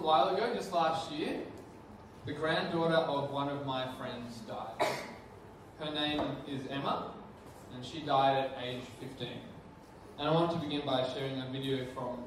little while ago, just last year, the granddaughter of one of my friends died. Her name is Emma, and she died at age 15. And I want to begin by sharing a video from.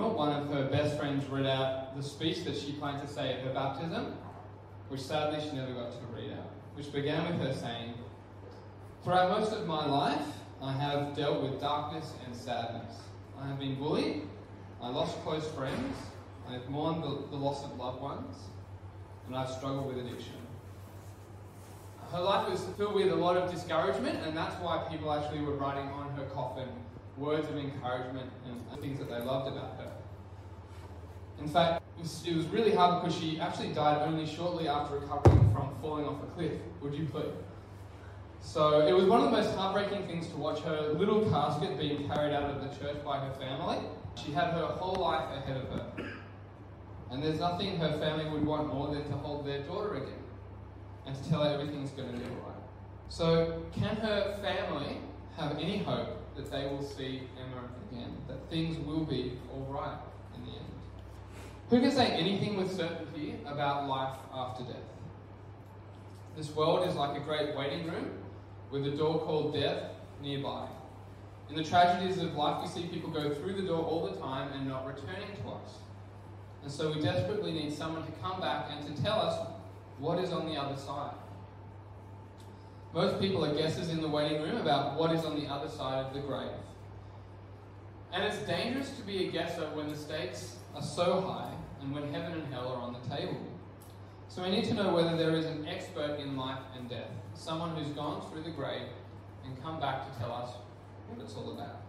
Funeral, one of her best friends read out the speech that she planned to say at her baptism, which sadly she never got to read out, which began with her saying, Throughout most of my life, I have dealt with darkness and sadness. I have been bullied, I lost close friends, I have mourned the, the loss of loved ones, and I've struggled with addiction. Her life was filled with a lot of discouragement, and that's why people actually were writing on her coffin words of encouragement and things that they loved about her. In fact, it was, really hard because she actually died only shortly after recovering from falling off a cliff. Would you please? So it was one of the most heartbreaking things to watch her little casket being carried out of the church by her family. She had her whole life ahead of her. And there's nothing her family would want more than to hold their daughter again and to tell her everything's going to be alright. So, can her family have any hope that they will see Emma again? That things will be alright? Who can say anything with certainty about life after death? This world is like a great waiting room with a door called death nearby. In the tragedies of life, we see people go through the door all the time and not returning to us. And so we desperately need someone to come back and to tell us what is on the other side. Most people are guesses in the waiting room about what is on the other side of the grave. And it's dangerous to be a guesser when the stakes are so high and when heaven and hell are on the table. So we need to know whether there is an expert in life and death, someone who's gone through the grave and come back to tell us what it's all about.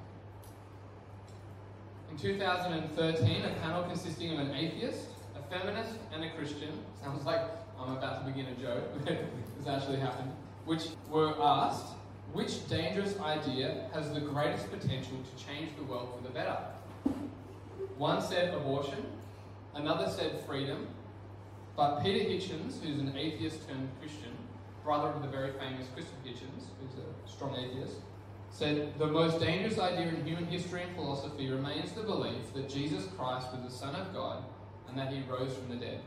In 2013, a panel consisting of an atheist, a feminist, and a Christian sounds like I'm about to begin a joke, but this actually happened, which were asked which dangerous idea has the greatest potential to change the world for the better? One said abortion, another said freedom, but Peter Hitchens, who's an atheist turned Christian, brother of the very famous Christopher Hitchens, who's a strong atheist, said the most dangerous idea in human history and philosophy remains the belief that Jesus Christ was the Son of God and that he rose from the dead.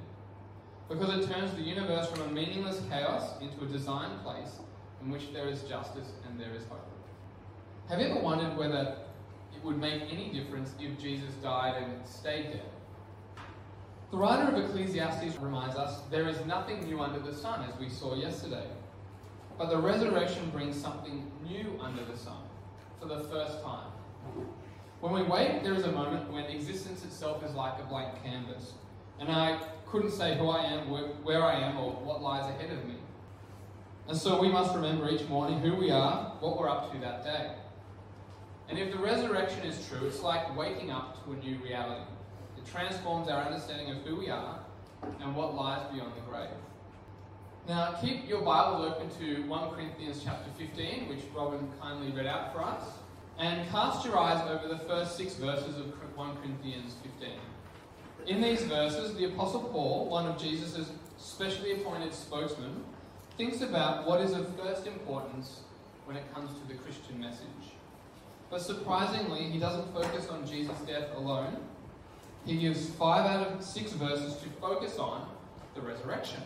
Because it turns the universe from a meaningless chaos into a designed place in which there is justice and there is hope. Have you ever wondered whether it would make any difference if Jesus died and stayed dead? The writer of Ecclesiastes reminds us there is nothing new under the sun, as we saw yesterday. But the resurrection brings something new under the sun for the first time. When we wait, there is a moment when existence itself is like a blank canvas, and I couldn't say who I am, where I am, or what lies ahead of me. And so we must remember each morning who we are, what we're up to that day. And if the resurrection is true, it's like waking up to a new reality. It transforms our understanding of who we are and what lies beyond the grave. Now, keep your Bibles open to 1 Corinthians chapter 15, which Robin kindly read out for us, and cast your eyes over the first six verses of 1 Corinthians 15. In these verses, the Apostle Paul, one of Jesus' specially appointed spokesmen, thinks about what is of first importance when it comes to the Christian message. But surprisingly, he doesn't focus on Jesus' death alone. He gives five out of six verses to focus on the resurrection.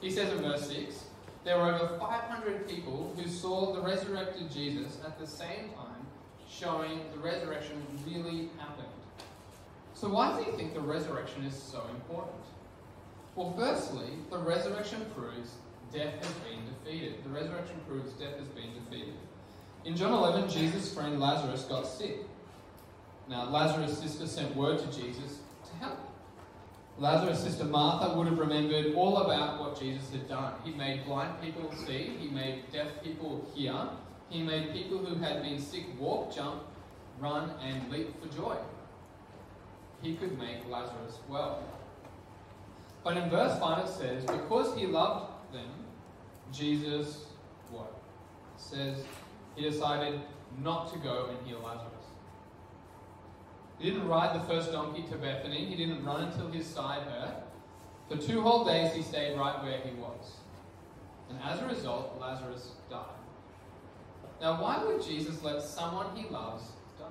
He says in verse 6 there were over 500 people who saw the resurrected Jesus at the same time, showing the resurrection really happened. So, why does he think the resurrection is so important? Well, firstly, the resurrection proves death has been defeated. The resurrection proves death has been defeated. In John 11, Jesus' friend Lazarus got sick. Now, Lazarus' sister sent word to Jesus to help. Lazarus' sister Martha would have remembered all about what Jesus had done. He made blind people see, he made deaf people hear, he made people who had been sick walk, jump, run, and leap for joy. He could make Lazarus well. But in verse 5 it says, Because he loved them, Jesus, what? Says, he decided not to go and heal Lazarus. He didn't ride the first donkey to Bethany. He didn't run until his side hurt. For two whole days, he stayed right where he was. And as a result, Lazarus died. Now, why would Jesus let someone he loves die?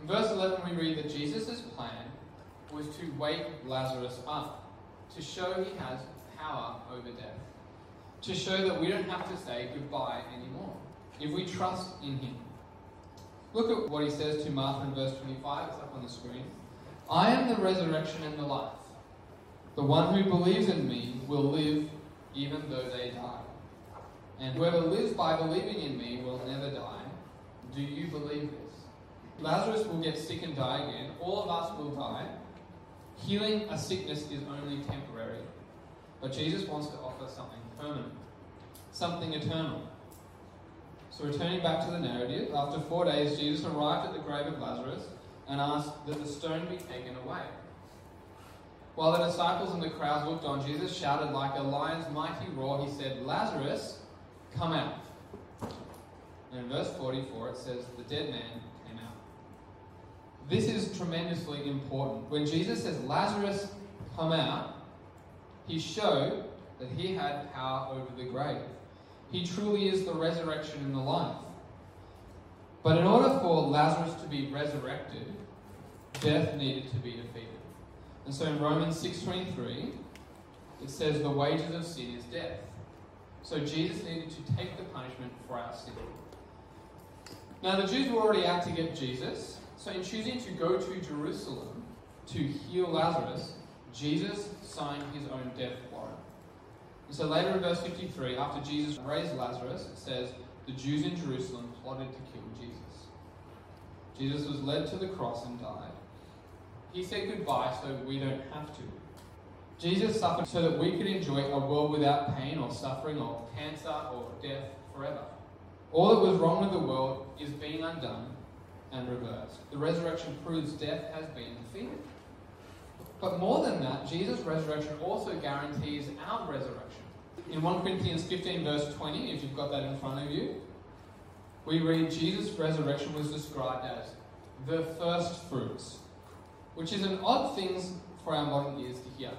In verse 11, we read that Jesus' plan was to wake Lazarus up, to show he has power over death, to show that we don't have to say goodbye anymore if we trust in him. Look at what he says to Martha in verse 25. It's up on the screen. I am the resurrection and the life. The one who believes in me will live even though they die. And whoever lives by believing in me will never die. Do you believe this? Lazarus will get sick and die again. All of us will die. Healing a sickness is only temporary. But Jesus wants to offer something permanent, something eternal. So, returning back to the narrative, after four days, Jesus arrived at the grave of Lazarus and asked that the stone be taken away. While the disciples and the crowds looked on, Jesus shouted like a lion's mighty roar. He said, Lazarus, come out. And in verse 44, it says, The dead man came out. This is tremendously important. When Jesus says, Lazarus, come out, he showed that he had power over the grave. He truly is the resurrection and the life. But in order for Lazarus to be resurrected, death needed to be defeated. And so in Romans 6:23, it says the wages of sin is death. So Jesus needed to take the punishment for our sin. Now the Jews were already out to get Jesus, so in choosing to go to Jerusalem to heal Lazarus, Jesus signed his own death warrant. And so later in verse 53, after Jesus raised Lazarus, it says, the Jews in Jerusalem plotted to kill Jesus. Jesus was led to the cross and died. He said goodbye so we don't have to. Jesus suffered so that we could enjoy a world without pain or suffering or cancer or death forever. All that was wrong with the world is being undone and reversed. The resurrection proves death has been defeated. But more than that, Jesus' resurrection also guarantees our resurrection. In 1 Corinthians 15, verse 20, if you've got that in front of you, we read Jesus' resurrection was described as the first fruits, which is an odd thing for our modern ears to hear.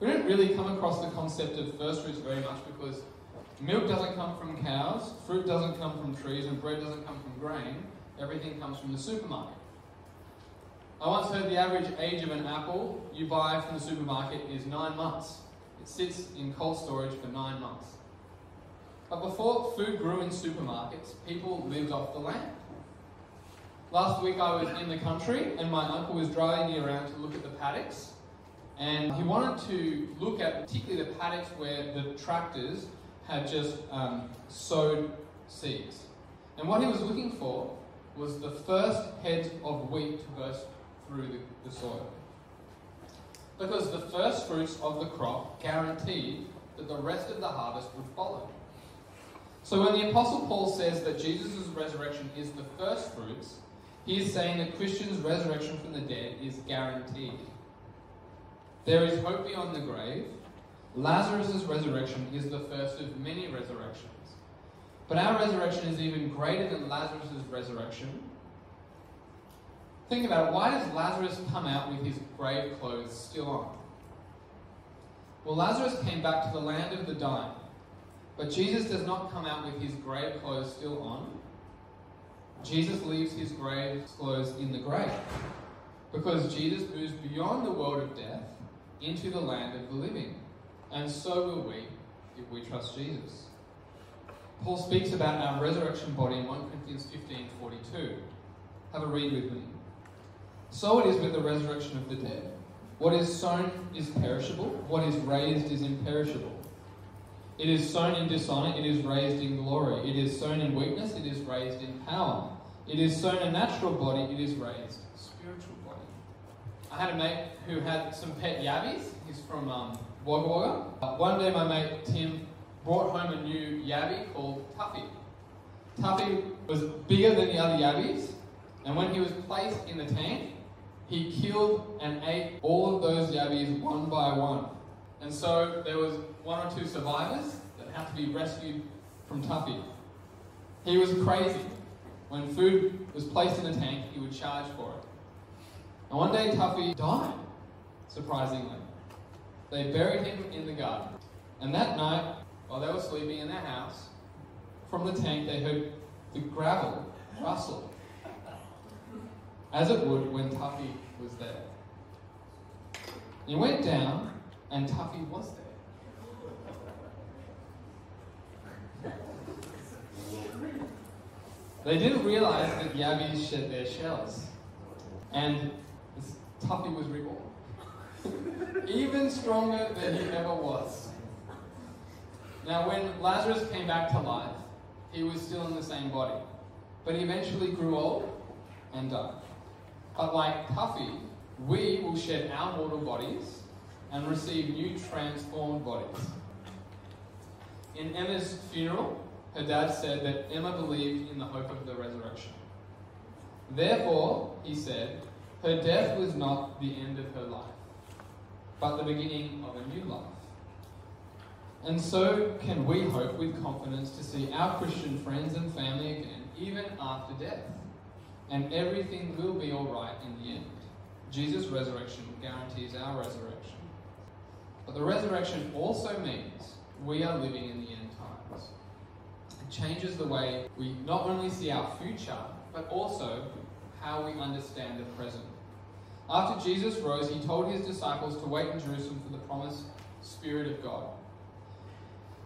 We don't really come across the concept of first fruits very much because milk doesn't come from cows, fruit doesn't come from trees, and bread doesn't come from grain. Everything comes from the supermarket. I once heard the average age of an apple you buy from the supermarket is nine months. It sits in cold storage for nine months. But before food grew in supermarkets, people lived off the land. Last week I was in the country and my uncle was driving me around to look at the paddocks. And he wanted to look at particularly the paddocks where the tractors had just um, sowed seeds. And what he was looking for was the first head of wheat to burst through the, the soil. Because the first fruits of the crop guaranteed that the rest of the harvest would follow. So when the Apostle Paul says that Jesus' resurrection is the first fruits, he is saying that Christians' resurrection from the dead is guaranteed. There is hope beyond the grave. Lazarus' resurrection is the first of many resurrections. But our resurrection is even greater than Lazarus' resurrection. Think about it. Why does Lazarus come out with his grave clothes still on? Well, Lazarus came back to the land of the dying. But Jesus does not come out with his grave clothes still on. Jesus leaves his grave clothes in the grave. Because Jesus moves beyond the world of death into the land of the living. And so will we if we trust Jesus. Paul speaks about our resurrection body in 1 Corinthians 15 42. Have a read with me. So it is with the resurrection of the dead. What is sown is perishable, what is raised is imperishable. It is sown in dishonor, it is raised in glory. It is sown in weakness, it is raised in power. It is sown a natural body, it is raised a spiritual body. I had a mate who had some pet yabbies. He's from um, Wagga Wagga. Uh, one day, my mate Tim brought home a new yabby called Tuffy. Tuffy was bigger than the other yabbies, and when he was placed in the tank, he killed and ate all of those yabbies one by one. And so there was one or two survivors that had to be rescued from Tuffy. He was crazy. When food was placed in the tank, he would charge for it. And one day Tuffy died, surprisingly. They buried him in the garden. And that night, while they were sleeping in their house, from the tank they heard the gravel rustle, as it would when Tuffy was there. He went down, and Tuffy was there. They didn't realize that yabbies shed their shells, and Tuffy was reborn. Even stronger than he ever was. Now, when Lazarus came back to life, he was still in the same body, but he eventually grew old and died. But like Tuffy, we will shed our mortal bodies and receive new transformed bodies. In Emma's funeral, her dad said that Emma believed in the hope of the resurrection. Therefore, he said, her death was not the end of her life, but the beginning of a new life. And so can we hope with confidence to see our Christian friends and family again, even after death. And everything will be all right in the end. Jesus' resurrection guarantees our resurrection. But the resurrection also means we are living in the end times. It changes the way we not only see our future, but also how we understand the present. After Jesus rose, he told his disciples to wait in Jerusalem for the promised Spirit of God.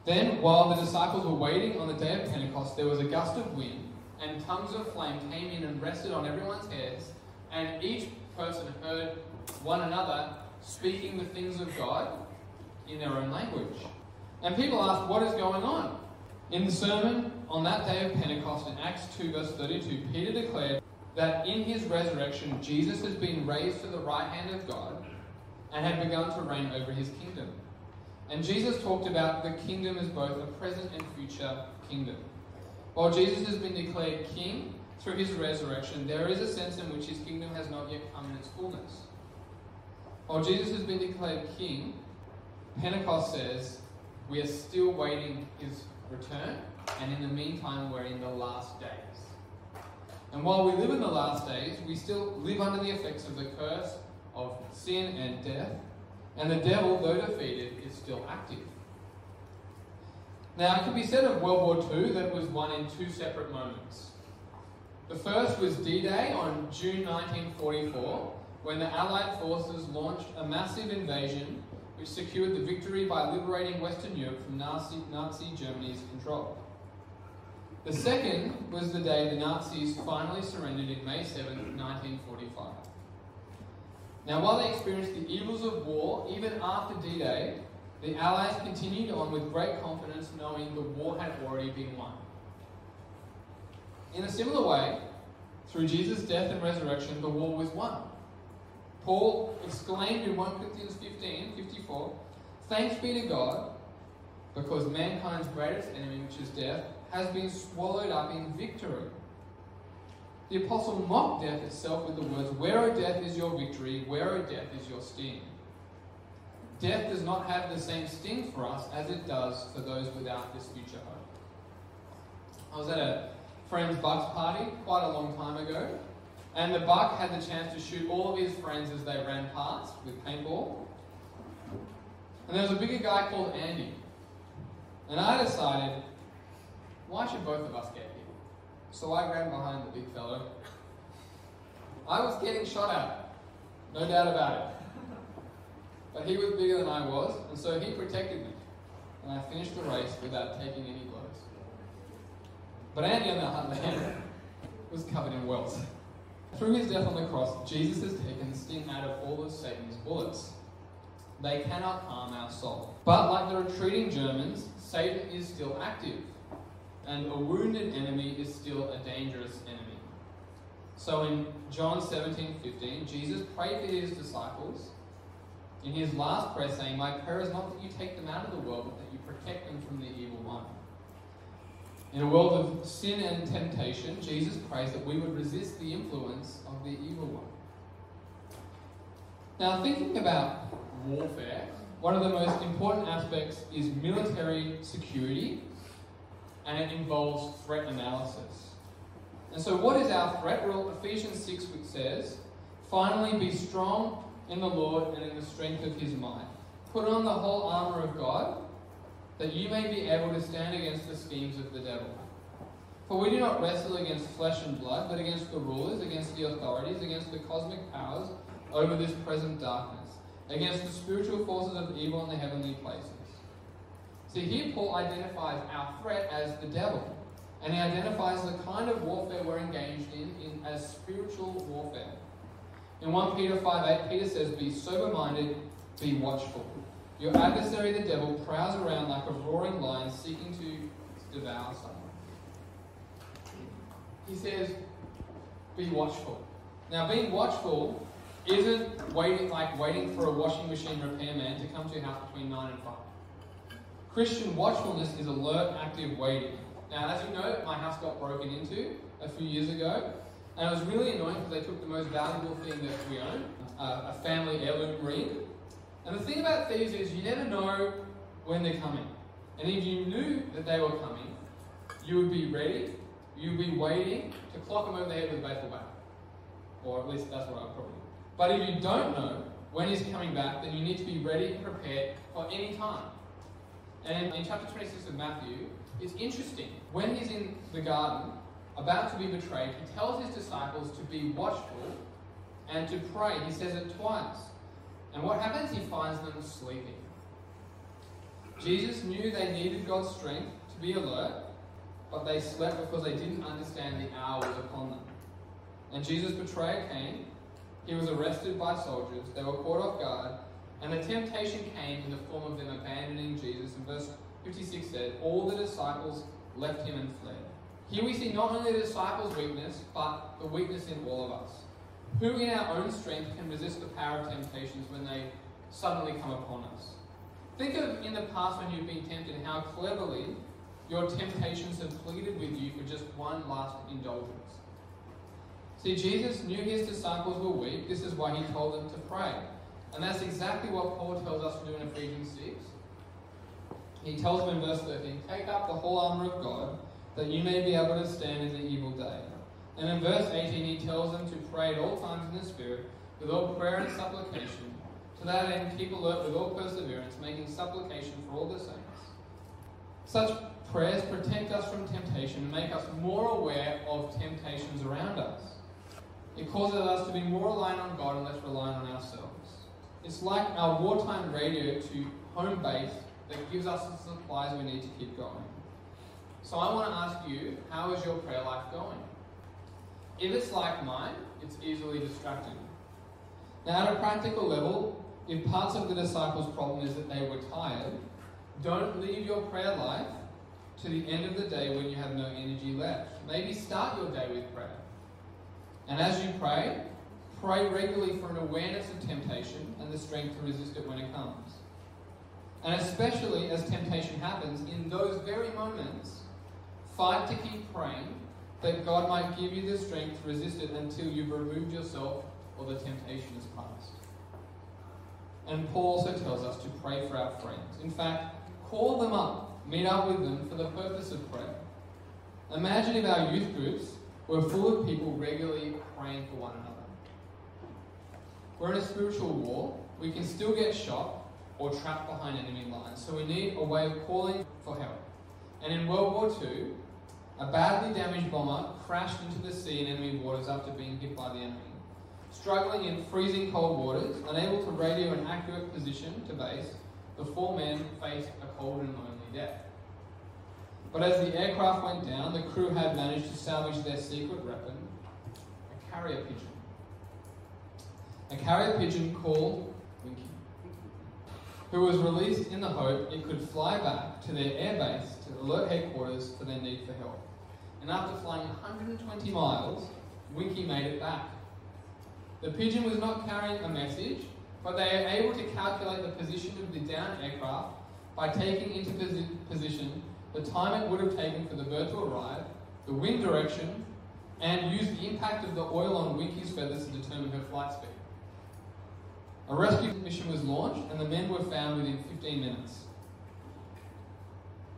Then, while the disciples were waiting on the day of Pentecost, there was a gust of wind, and tongues of flame came in and rested on everyone's heads, and each person heard one another speaking the things of God in their own language. And people asked, What is going on? In the sermon on that day of Pentecost in Acts 2, verse 32, Peter declared that in his resurrection, Jesus has been raised to the right hand of God and had begun to reign over his kingdom. And Jesus talked about the kingdom as both a present and future kingdom. While Jesus has been declared king through his resurrection, there is a sense in which his kingdom has not yet come in its fullness. While Jesus has been declared king, Pentecost says we are still waiting his return, and in the meantime, we're in the last days. And while we live in the last days, we still live under the effects of the curse of sin and death, and the devil, though defeated, is still active. Now, it can be said of World War II that it was won in two separate moments. The first was D Day on June 1944, when the Allied forces launched a massive invasion which secured the victory by liberating Western Europe from Nazi, Nazi Germany's control. The second was the day the Nazis finally surrendered in May 7, 1945. Now, while they experienced the evils of war, even after D Day, the Allies continued on with great confidence, knowing the war had already been won. In a similar way, through Jesus' death and resurrection, the war was won. Paul exclaimed in 1 Corinthians 15 54, Thanks be to God, because mankind's greatest enemy, which is death, has been swallowed up in victory. The apostle mocked death itself with the words, Where, O death, is your victory? Where, O death, is your sting? Death does not have the same sting for us as it does for those without this future hope. I was at a friend's Bucks party quite a long time ago, and the Buck had the chance to shoot all of his friends as they ran past with paintball. And there was a bigger guy called Andy. And I decided, why should both of us get hit? So I ran behind the big fellow. I was getting shot at, no doubt about it. But he was bigger than I was, and so he protected me. And I finished the race without taking any blows. But Andy, on the other hand, was covered in welts. Through his death on the cross, Jesus has taken the sting out of all of Satan's bullets. They cannot harm our soul. But like the retreating Germans, Satan is still active. And a wounded enemy is still a dangerous enemy. So in John 17 15, Jesus prayed for his disciples in his last prayer, saying, My prayer is not that you take them out of the world, but that you protect them from the evil one. In a world of sin and temptation, Jesus prays that we would resist the influence of the evil one. Now, thinking about warfare, one of the most important aspects is military security, and it involves threat analysis. And so, what is our threat? Well, Ephesians 6 which says, Finally, be strong in the Lord and in the strength of his might. Put on the whole armour of God, that you may be able to stand against the schemes of the devil. For we do not wrestle against flesh and blood, but against the rulers, against the authorities, against the cosmic powers over this present darkness, against the spiritual forces of evil in the heavenly places. See, here Paul identifies our threat as the devil, and he identifies the kind of warfare we're engaged in, in as spiritual warfare. In 1 Peter 5 8, Peter says, Be sober minded, be watchful. Your adversary, the devil, prowls around like a roaring lion seeking to devour someone. He says, Be watchful. Now, being watchful isn't waiting like waiting for a washing machine repairman to come to your house between 9 and 5. Christian watchfulness is alert, active waiting. Now, as you know, my house got broken into a few years ago, and it was really annoying because they took the most valuable thing that we own, uh, a family heirloom ring. And the thing about thieves is you never know when they're coming. And if you knew that they were coming, you would be ready, you would be waiting to clock them over the head with a baseball bat. Or at least that's what I would probably do. But if you don't know when he's coming back, then you need to be ready and prepared for any time. And in chapter 26 of Matthew, it's interesting. When he's in the garden, about to be betrayed, he tells his disciples to be watchful and to pray. He says it twice. And what happens? He finds them sleeping. Jesus knew they needed God's strength to be alert, but they slept because they didn't understand the hour was upon them. And Jesus' betrayer came. He was arrested by soldiers. They were caught off guard. And the temptation came in the form of them abandoning Jesus. And verse 56 said, All the disciples left him and fled. Here we see not only the disciples' weakness, but the weakness in all of us. Who in our own strength can resist the power of temptations when they suddenly come upon us? Think of in the past when you've been tempted how cleverly your temptations have pleaded with you for just one last indulgence. See, Jesus knew his disciples were weak. This is why he told them to pray. And that's exactly what Paul tells us to do in Ephesians 6. He tells them in verse 13, Take up the whole armour of God that you may be able to stand in the evil day. And in verse 18, he tells them to pray at all times in the Spirit, with all prayer and supplication. To that end, keep alert with all perseverance, making supplication for all the saints. Such prayers protect us from temptation and make us more aware of temptations around us. It causes us to be more reliant on God and less reliant on ourselves. It's like our wartime radio to home base that gives us the supplies we need to keep going. So I want to ask you, how is your prayer life going? If it's like mine, it's easily distracted. Now, at a practical level, if parts of the disciples' problem is that they were tired, don't leave your prayer life to the end of the day when you have no energy left. Maybe start your day with prayer. And as you pray, pray regularly for an awareness of temptation and the strength to resist it when it comes. And especially as temptation happens, in those very moments, fight to keep praying that God might give you the strength to resist it until you've removed yourself or the temptation is past. And Paul also tells us to pray for our friends. In fact, call them up, meet up with them for the purpose of prayer. Imagine if our youth groups were full of people regularly praying for one another. We're in a spiritual war. We can still get shot or trapped behind enemy lines, so we need a way of calling for help. And in World War II, a badly damaged bomber crashed into the sea in enemy waters after being hit by the enemy. Struggling in freezing cold waters, unable to radio an accurate position to base, the four men faced a cold and lonely death. But as the aircraft went down, the crew had managed to salvage their secret weapon, a carrier pigeon. A carrier pigeon called Winkie, who was released in the hope it could fly back to their airbase to alert headquarters for their need for help. And after flying 120 miles, Winkie made it back. The pigeon was not carrying a message, but they are able to calculate the position of the downed aircraft by taking into posi- position the time it would have taken for the bird to arrive, the wind direction, and use the impact of the oil on Winkie's feathers to determine her flight speed. A rescue mission was launched, and the men were found within 15 minutes.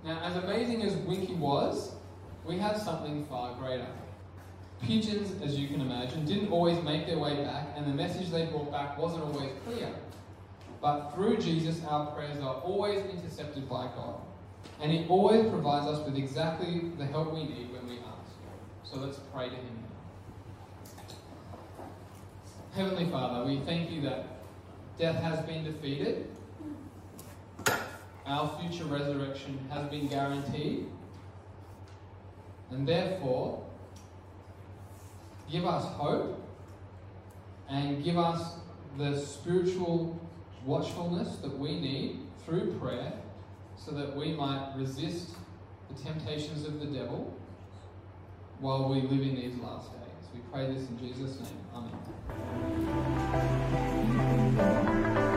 Now, as amazing as Winkie was, we have something far greater. Pigeons, as you can imagine, didn't always make their way back, and the message they brought back wasn't always clear. But through Jesus, our prayers are always intercepted by God. And He always provides us with exactly the help we need when we ask. So let's pray to Him. Heavenly Father, we thank you that death has been defeated, our future resurrection has been guaranteed, and therefore, give us hope and give us the spiritual watchfulness that we need through prayer so that we might resist the temptations of the devil while we live in these last days. We pray this in Jesus' name. Amen.